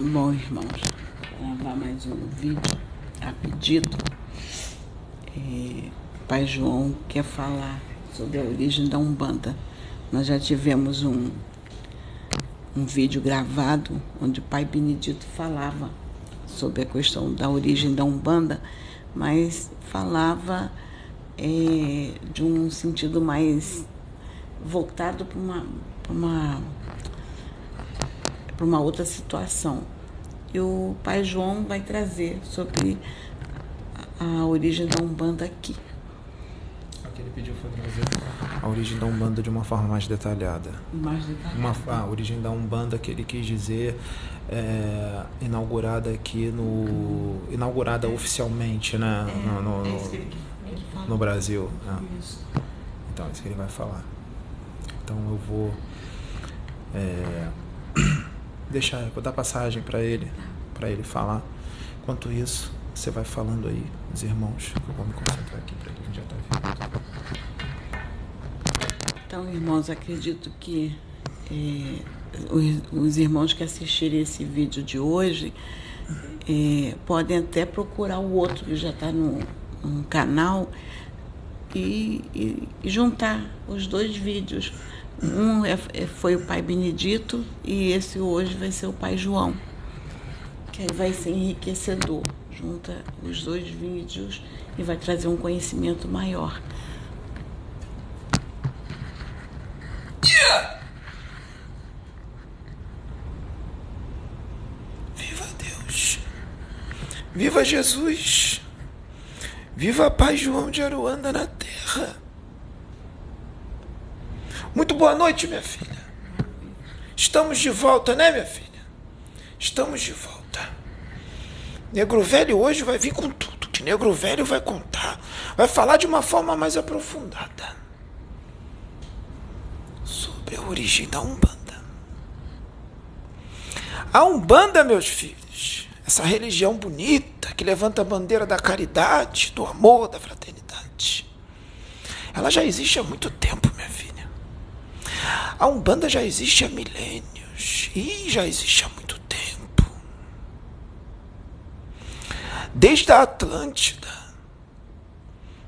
Bom, irmãos, vou gravar mais um vídeo a pedido. É, Pai João quer falar sobre a origem da Umbanda. Nós já tivemos um, um vídeo gravado onde o Pai Benedito falava sobre a questão da origem da Umbanda, mas falava é, de um sentido mais voltado para uma, pra uma para uma outra situação. E o pai João vai trazer sobre a origem da Umbanda aqui. O que ele pediu foi trazer a origem da Umbanda de uma forma mais detalhada. Mais detalhado. Uma, a origem da Umbanda que ele quis dizer é, inaugurada aqui no. inaugurada oficialmente né, no, no, É ele, ele no Brasil. né? Isso. Então, é isso que ele vai falar. Então eu vou é, deixar, vou dar passagem para ele, para ele falar. Enquanto isso, você vai falando aí, os irmãos, que eu vou me concentrar aqui para ele já tá vindo. Então, irmãos, acredito que é, os, os irmãos que assistirem esse vídeo de hoje é, podem até procurar o outro que já está no, no canal e, e- e juntar os dois vídeos. Um é- é- foi o Pai Benedito e esse hoje vai ser o Pai João, que aí vai ser enriquecedor. Junta os dois vídeos e vai trazer um conhecimento maior. Viva Deus! Viva Jesus! Viva Pai João de Aruanda na terra! Boa noite, minha filha. Estamos de volta, né, minha filha? Estamos de volta. Negro Velho hoje vai vir com tudo que Negro Velho vai contar. Vai falar de uma forma mais aprofundada sobre a origem da Umbanda. A Umbanda, meus filhos, essa religião bonita que levanta a bandeira da caridade, do amor, da fraternidade, ela já existe há muito tempo. A Umbanda já existe há milênios e já existe há muito tempo. Desde a Atlântida.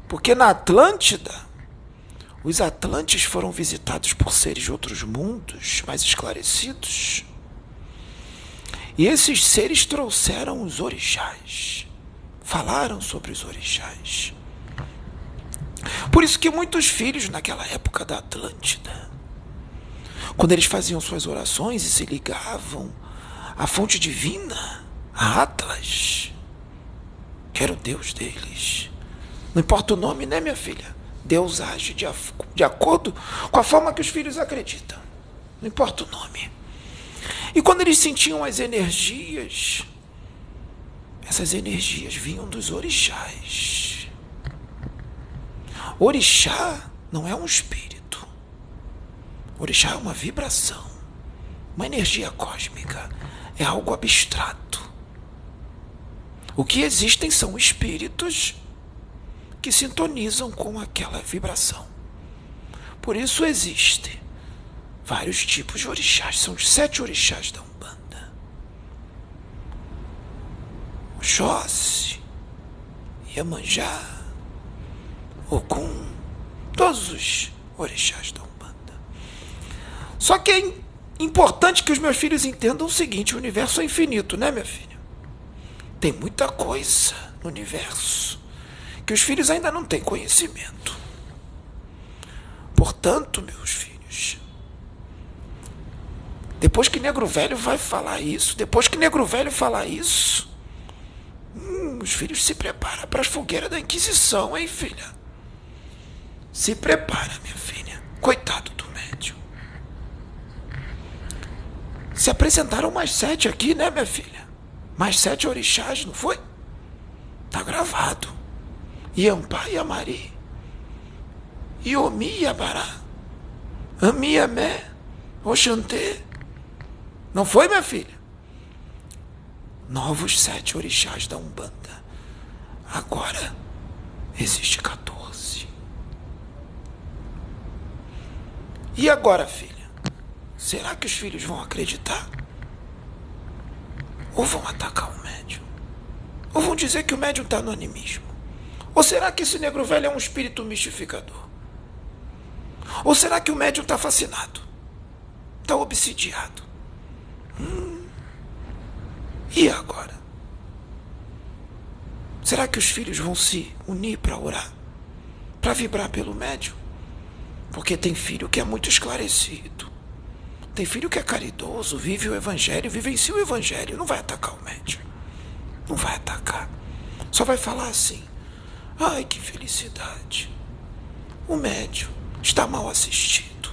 Porque na Atlântida, os Atlantes foram visitados por seres de outros mundos mais esclarecidos. E esses seres trouxeram os orixás. Falaram sobre os orixás. Por isso que muitos filhos naquela época da Atlântida, quando eles faziam suas orações e se ligavam à fonte divina, a Atlas, que era o Deus deles. Não importa o nome, né, minha filha? Deus age de, de acordo com a forma que os filhos acreditam. Não importa o nome. E quando eles sentiam as energias, essas energias vinham dos orixás. Orixá não é um espírito. Orixá é uma vibração, uma energia cósmica, é algo abstrato. O que existem são espíritos que sintonizam com aquela vibração. Por isso existem vários tipos de orixás. São os sete orixás da Umbanda. Oxóssi, Iemanjá, Ogum, todos os orixás da Umbanda. Só que é im- importante que os meus filhos entendam o seguinte: o universo é infinito, né, minha filha? Tem muita coisa no universo que os filhos ainda não têm conhecimento. Portanto, meus filhos, depois que Negro Velho vai falar isso, depois que Negro Velho falar isso, hum, os filhos se preparam para as fogueiras da Inquisição, hein, filha? Se prepara, minha filha. Coitado do médium. Se apresentaram mais sete aqui, né, minha filha? Mais sete orixás, não foi? Tá gravado. Iampá e Amari. Iomi e Abará. Ami Amé. Oxantê. Não foi, minha filha? Novos sete orixás da Umbanda. Agora existe 14. E agora, filha? Será que os filhos vão acreditar? Ou vão atacar o médium? Ou vão dizer que o médium está no animismo? Ou será que esse negro velho é um espírito mistificador? Ou será que o médium está fascinado? Está obsidiado? Hum. E agora? Será que os filhos vão se unir para orar? Para vibrar pelo médium? Porque tem filho que é muito esclarecido. Tem filho que é caridoso, vive o evangelho, vivencia o evangelho. Não vai atacar o médium. Não vai atacar. Só vai falar assim: ai, que felicidade. O médium está mal assistido.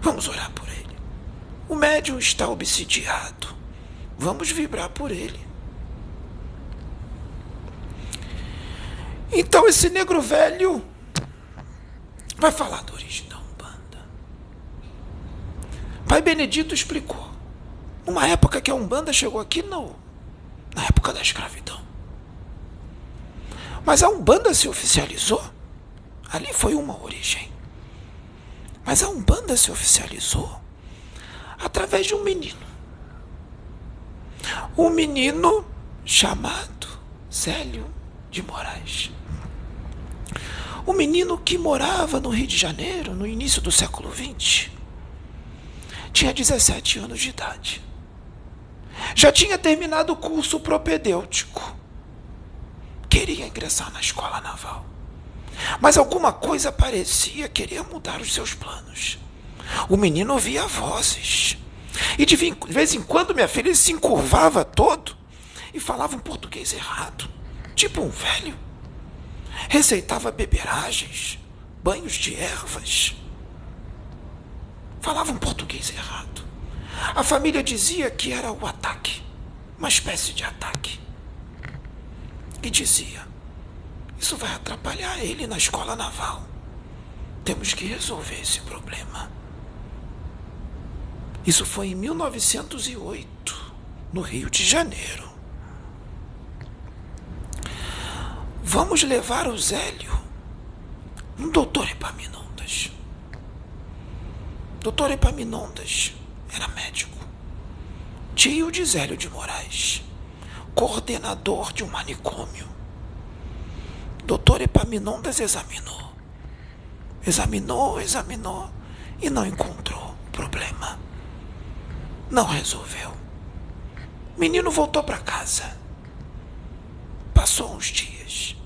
Vamos orar por ele. O médium está obsidiado. Vamos vibrar por ele. Então esse negro velho vai falar da origem Umbanda. Pai Benedito explicou. Uma época que a Umbanda chegou aqui, no, na época da escravidão. Mas a Umbanda se oficializou. Ali foi uma origem. Mas a Umbanda se oficializou através de um menino. Um menino chamado Célio de Moraes. Um menino que morava no Rio de Janeiro no início do século XX. Tinha 17 anos de idade. Já tinha terminado o curso propedêutico. Queria ingressar na escola naval. Mas alguma coisa parecia querer mudar os seus planos. O menino ouvia vozes. E de vez em quando, minha filha, se encurvava todo e falava um português errado, tipo um velho. Receitava beberagens, banhos de ervas. Falava um português errado. A família dizia que era o ataque, uma espécie de ataque. E dizia: isso vai atrapalhar ele na escola naval. Temos que resolver esse problema. Isso foi em 1908, no Rio de Janeiro. Vamos levar o Zélio um doutor Epaminondas. Doutor Epaminondas era médico, tio de Zélio de Moraes, coordenador de um manicômio doutor Epaminondas examinou. Examinou, examinou e não encontrou problema. Não resolveu. O menino voltou para casa. Passou uns dias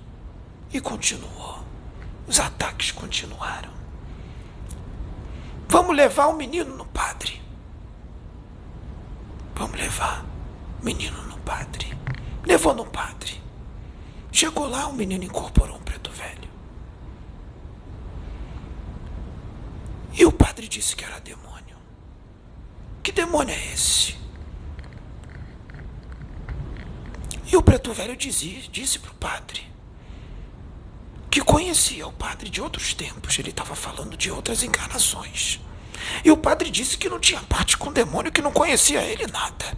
e continuou. Os ataques continuaram. Vamos levar o menino no padre. Vamos levar o menino no padre. Levou no padre. Chegou lá, o menino incorporou um preto velho. E o padre disse que era demônio. Que demônio é esse? E o preto velho dizia, disse para o padre que conhecia o padre de outros tempos. Ele estava falando de outras encarnações. E o padre disse que não tinha parte com o demônio, que não conhecia ele nada.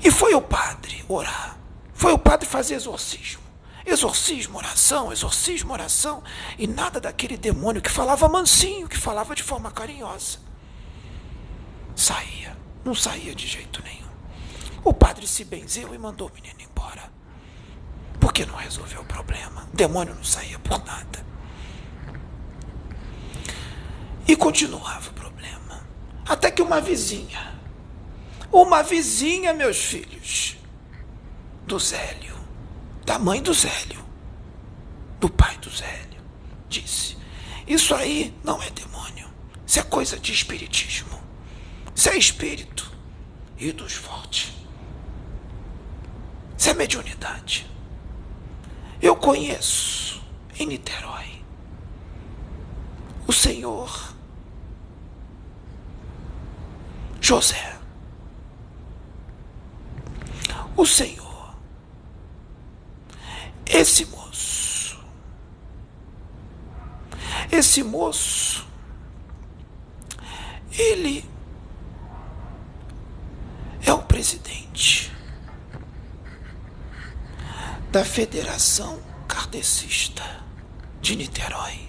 E foi o padre orar foi o padre fazer exorcismo. Exorcismo, oração, exorcismo, oração. E nada daquele demônio que falava mansinho, que falava de forma carinhosa. Saía. Não saía de jeito nenhum. O padre se benzeu e mandou o menino embora. Porque não resolveu o problema. O demônio não saía por nada. E continuava o problema. Até que uma vizinha, uma vizinha, meus filhos, do Zélio, da mãe do Zélio, do pai do Zélio, disse: Isso aí não é demônio, isso é coisa de espiritismo, isso é espírito e dos fortes, isso é mediunidade. Eu conheço em Niterói o Senhor José. O Senhor esse moço, esse moço, ele é o presidente da Federação Kardecista de Niterói.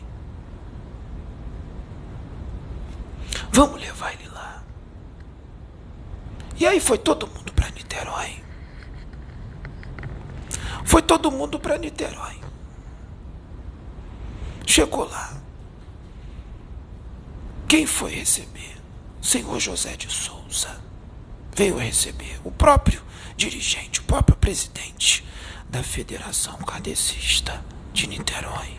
Vamos levar ele lá. E aí foi todo mundo para Niterói. Foi todo mundo para Niterói. Chegou lá. Quem foi receber? Senhor José de Souza. Veio receber o próprio dirigente, o próprio presidente da Federação Kardecista de Niterói.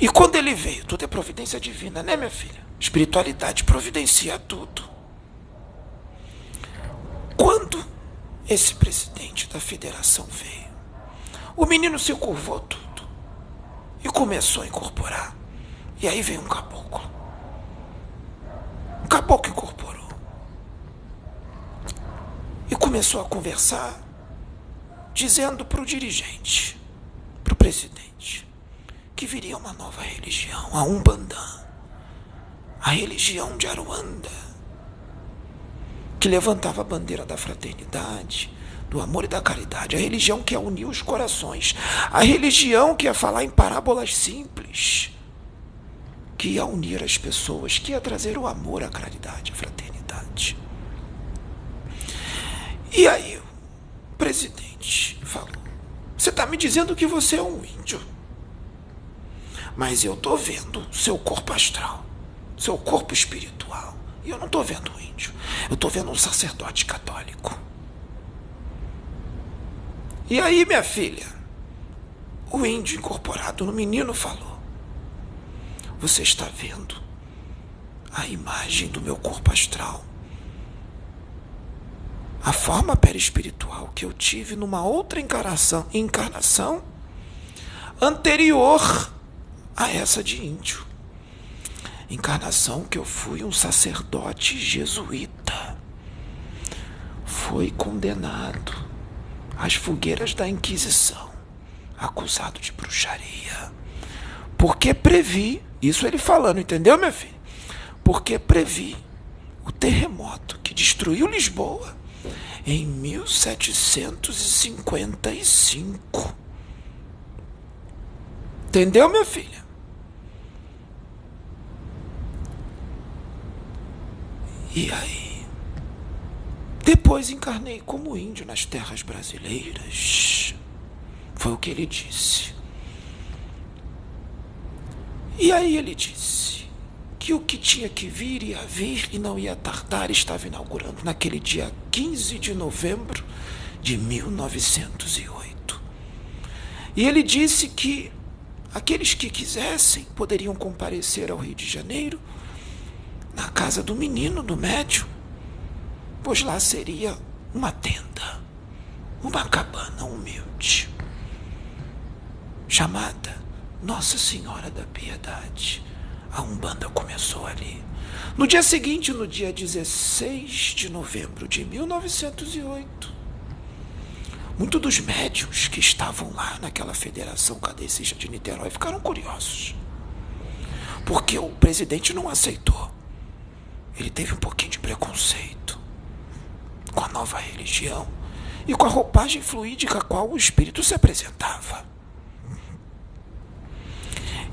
E quando ele veio, tudo é providência divina, né, minha filha? Espiritualidade providencia tudo. Quando esse presidente da federação veio, o menino se curvou tudo e começou a incorporar. E aí veio um caboclo. Um caboclo incorporou. E começou a conversar, dizendo para o dirigente, para o presidente, que viria uma nova religião, a Umbandã, a religião de Aruanda, que levantava a bandeira da fraternidade, do amor e da caridade, a religião que ia unir os corações, a religião que ia falar em parábolas simples, que ia unir as pessoas, que ia trazer o amor, a caridade, a fraternidade. E aí, o presidente falou: Você está me dizendo que você é um índio mas eu estou vendo seu corpo astral, seu corpo espiritual. E eu não estou vendo um índio, eu estou vendo um sacerdote católico. E aí, minha filha, o índio incorporado no menino falou: Você está vendo a imagem do meu corpo astral? A forma perispiritual que eu tive numa outra encarnação, encarnação anterior a essa de índio. Encarnação que eu fui um sacerdote jesuíta. Foi condenado às fogueiras da Inquisição, acusado de bruxaria. Porque previ, isso ele falando, entendeu, meu filho? Porque previ o terremoto que destruiu Lisboa em 1755. Entendeu, minha filha? E aí? Depois encarnei como índio nas terras brasileiras. Foi o que ele disse. E aí ele disse que o que tinha que vir ia vir e não ia tardar estava inaugurando naquele dia 15 de novembro de 1908. E ele disse que aqueles que quisessem poderiam comparecer ao Rio de Janeiro na casa do menino, do médium, pois lá seria uma tenda, uma cabana humilde, chamada Nossa Senhora da Piedade. A Umbanda começou ali. No dia seguinte, no dia 16 de novembro de 1908, muitos dos médios que estavam lá naquela federação cadecista de Niterói ficaram curiosos. Porque o presidente não aceitou ele teve um pouquinho de preconceito com a nova religião e com a roupagem fluídica a qual o espírito se apresentava.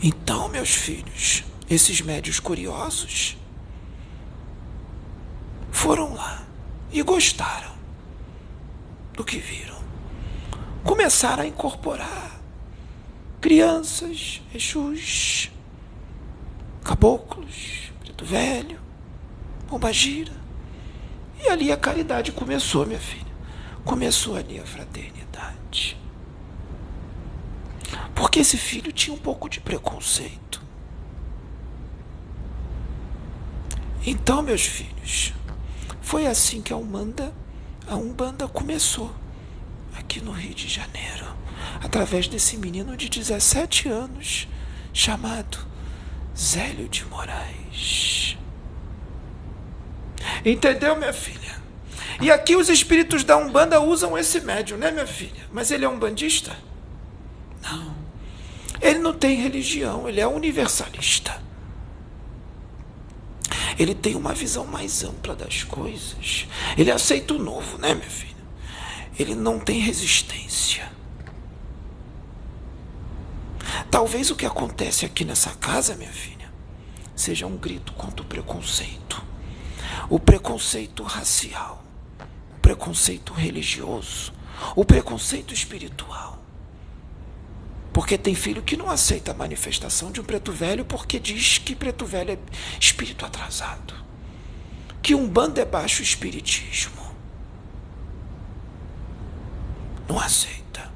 Então, meus filhos, esses médios curiosos foram lá e gostaram do que viram. Começaram a incorporar crianças, exus, caboclos, preto velho, Pomba gira. E ali a caridade começou, minha filha. Começou ali a fraternidade. Porque esse filho tinha um pouco de preconceito. Então, meus filhos, foi assim que a Umbanda, a Umbanda começou aqui no Rio de Janeiro, através desse menino de 17 anos chamado Zélio de Moraes. Entendeu, minha filha? E aqui os espíritos da Umbanda usam esse médium, né, minha filha? Mas ele é um bandista? Não. Ele não tem religião, ele é universalista. Ele tem uma visão mais ampla das coisas. Ele aceita o novo, né, minha filha? Ele não tem resistência. Talvez o que acontece aqui nessa casa, minha filha, seja um grito contra o preconceito o preconceito racial, o preconceito religioso, o preconceito espiritual. Porque tem filho que não aceita a manifestação de um preto velho porque diz que preto velho é espírito atrasado. Que um bando é baixo espiritismo. Não aceita.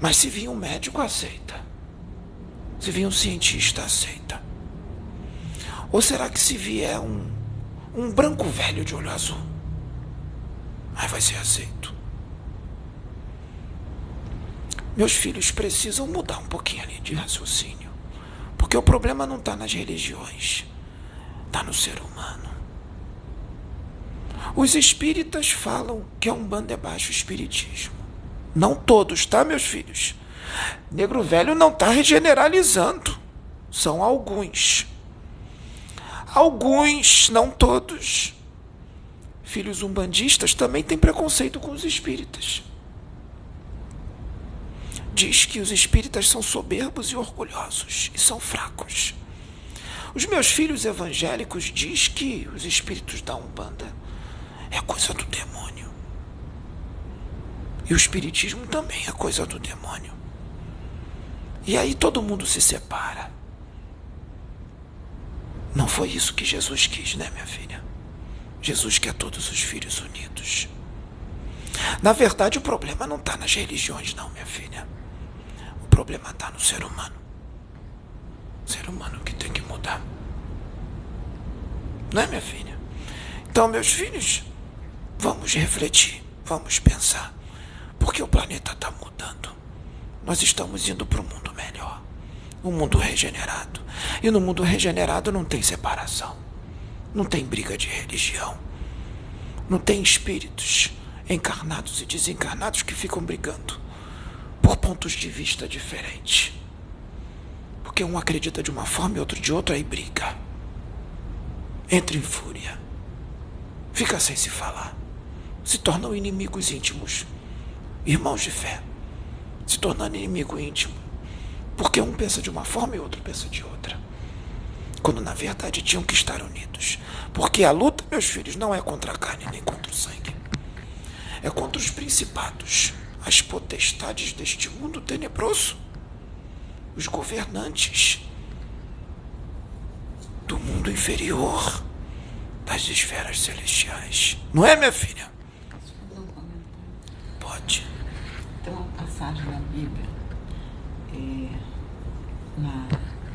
Mas se vir um médico, aceita. Se vir um cientista, aceita. Ou será que se vier um, um branco velho de olho azul, aí vai ser aceito? Meus filhos precisam mudar um pouquinho ali de raciocínio. Porque o problema não está nas religiões, está no ser humano. Os espíritas falam que a Umbanda é baixo espiritismo. Não todos, tá, meus filhos? Negro velho não está regeneralizando. São alguns. Alguns, não todos. Filhos umbandistas também têm preconceito com os espíritas. Diz que os espíritas são soberbos e orgulhosos e são fracos. Os meus filhos evangélicos diz que os espíritos da Umbanda é coisa do demônio. E o espiritismo também é coisa do demônio. E aí todo mundo se separa. Não foi isso que Jesus quis, né, minha filha? Jesus quer todos os filhos unidos. Na verdade, o problema não está nas religiões, não, minha filha. Problema está no ser humano. Ser humano que tem que mudar. Não é, minha filha? Então, meus filhos, vamos refletir, vamos pensar. Porque o planeta está mudando. Nós estamos indo para um mundo melhor um mundo regenerado. E no mundo regenerado não tem separação, não tem briga de religião, não tem espíritos encarnados e desencarnados que ficam brigando por pontos de vista diferentes. Porque um acredita de uma forma e outro de outra, aí briga. Entra em fúria. Fica sem se falar. Se tornam inimigos íntimos. Irmãos de fé. Se tornando inimigo íntimo porque um pensa de uma forma e outro pensa de outra. Quando na verdade tinham que estar unidos. Porque a luta, meus filhos, não é contra a carne nem contra o sangue. É contra os principados, as potestades deste mundo tenebroso, os governantes do mundo inferior, das esferas celestiais. Não é, minha filha? Posso fazer um comentário? Pode. Tem uma passagem na Bíblia é, na,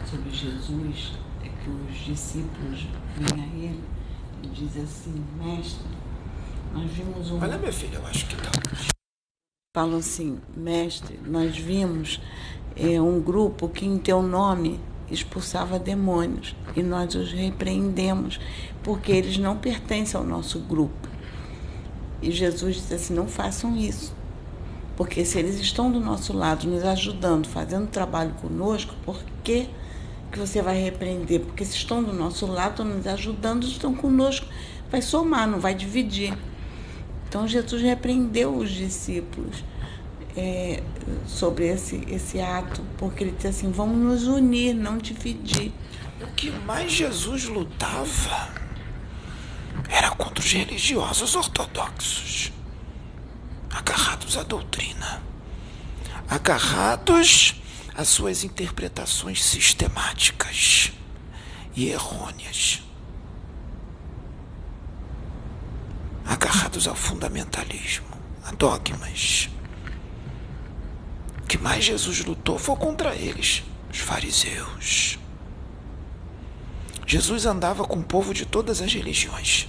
sobre Jesus, é que os discípulos vêm a ele e dizem assim, mestre, nós vimos um. Olha, minha filha, eu acho que tá. Falam assim, mestre, nós vimos é, um grupo que em teu nome expulsava demônios e nós os repreendemos porque eles não pertencem ao nosso grupo. E Jesus disse assim: não façam isso. Porque se eles estão do nosso lado, nos ajudando, fazendo trabalho conosco, por que, que você vai repreender? Porque se estão do nosso lado, nos ajudando, estão conosco, vai somar, não vai dividir. Então Jesus repreendeu os discípulos é, sobre esse, esse ato, porque ele disse assim: vamos nos unir, não dividir. O que mais Jesus lutava era contra os religiosos ortodoxos agarrados à doutrina, agarrados às suas interpretações sistemáticas e errôneas, agarrados ao fundamentalismo, a dogmas. O que mais Jesus lutou foi contra eles, os fariseus. Jesus andava com o povo de todas as religiões.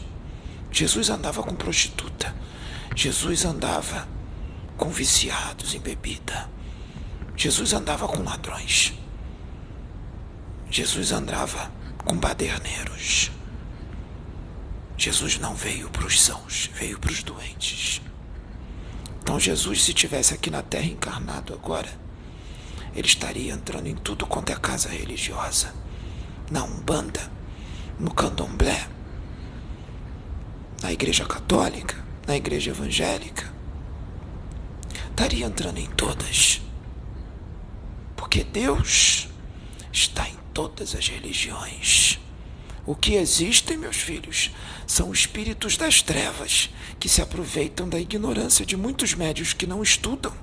Jesus andava com prostituta. Jesus andava com viciados em bebida. Jesus andava com ladrões. Jesus andava com baderneiros. Jesus não veio para os sãos, veio para os doentes. Então Jesus, se tivesse aqui na terra encarnado agora, ele estaria entrando em tudo quanto é casa religiosa, na Umbanda, no Candomblé, na Igreja Católica, na igreja evangélica, estaria entrando em todas. Porque Deus está em todas as religiões. O que existem, meus filhos, são espíritos das trevas que se aproveitam da ignorância de muitos médios que não estudam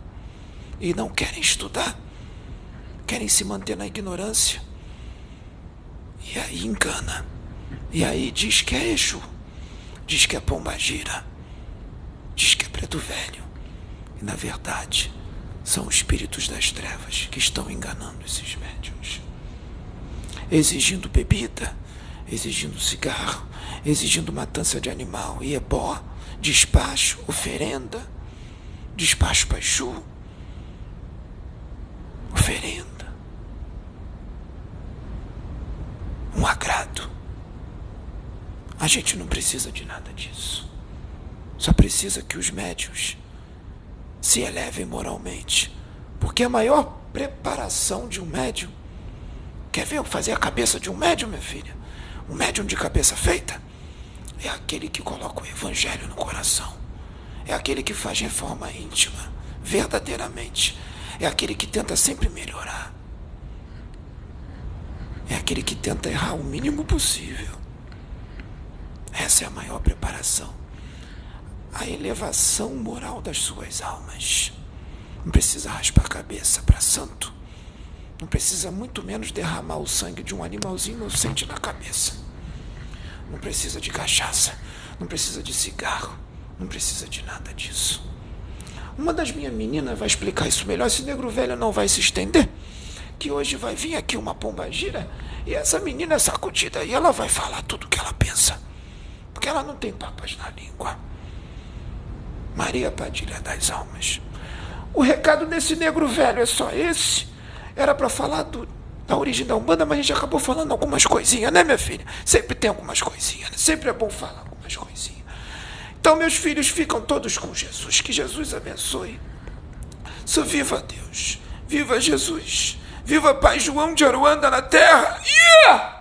e não querem estudar, querem se manter na ignorância. E aí engana. E aí diz que é Exu, diz que é Pombagira, diz que é Preto Velho. E na verdade, são espíritos das trevas que estão enganando esses médios. Exigindo bebida, exigindo cigarro, exigindo matança de animal e ebó, despacho, oferenda, despacho para Exu, oferenda, um agrado. A gente não precisa de nada disso. Só precisa que os médios se elevem moralmente. Porque a maior preparação de um médium. Quer ver fazer a cabeça de um médium, minha filha? Um médium de cabeça feita? É aquele que coloca o evangelho no coração. É aquele que faz reforma íntima, verdadeiramente. É aquele que tenta sempre melhorar. É aquele que tenta errar o mínimo possível. Essa é a maior preparação. A elevação moral das suas almas. Não precisa raspar a cabeça para santo. Não precisa muito menos derramar o sangue de um animalzinho inocente na cabeça. Não precisa de cachaça. Não precisa de cigarro. Não precisa de nada disso. Uma das minhas meninas vai explicar isso melhor. Esse negro velho não vai se estender. Que hoje vai vir aqui uma pomba gira e essa menina é sacudida e ela vai falar tudo o que ela pensa. Porque ela não tem papas na língua. Maria Padilha das Almas. O recado desse negro velho é só esse. Era para falar do, da origem da Umbanda, mas a gente acabou falando algumas coisinhas, né, minha filha? Sempre tem algumas coisinhas, né? Sempre é bom falar algumas coisinhas. Então, meus filhos ficam todos com Jesus. Que Jesus abençoe. Só viva Deus. Viva Jesus. Viva Pai João de Aruanda na terra. Yeah!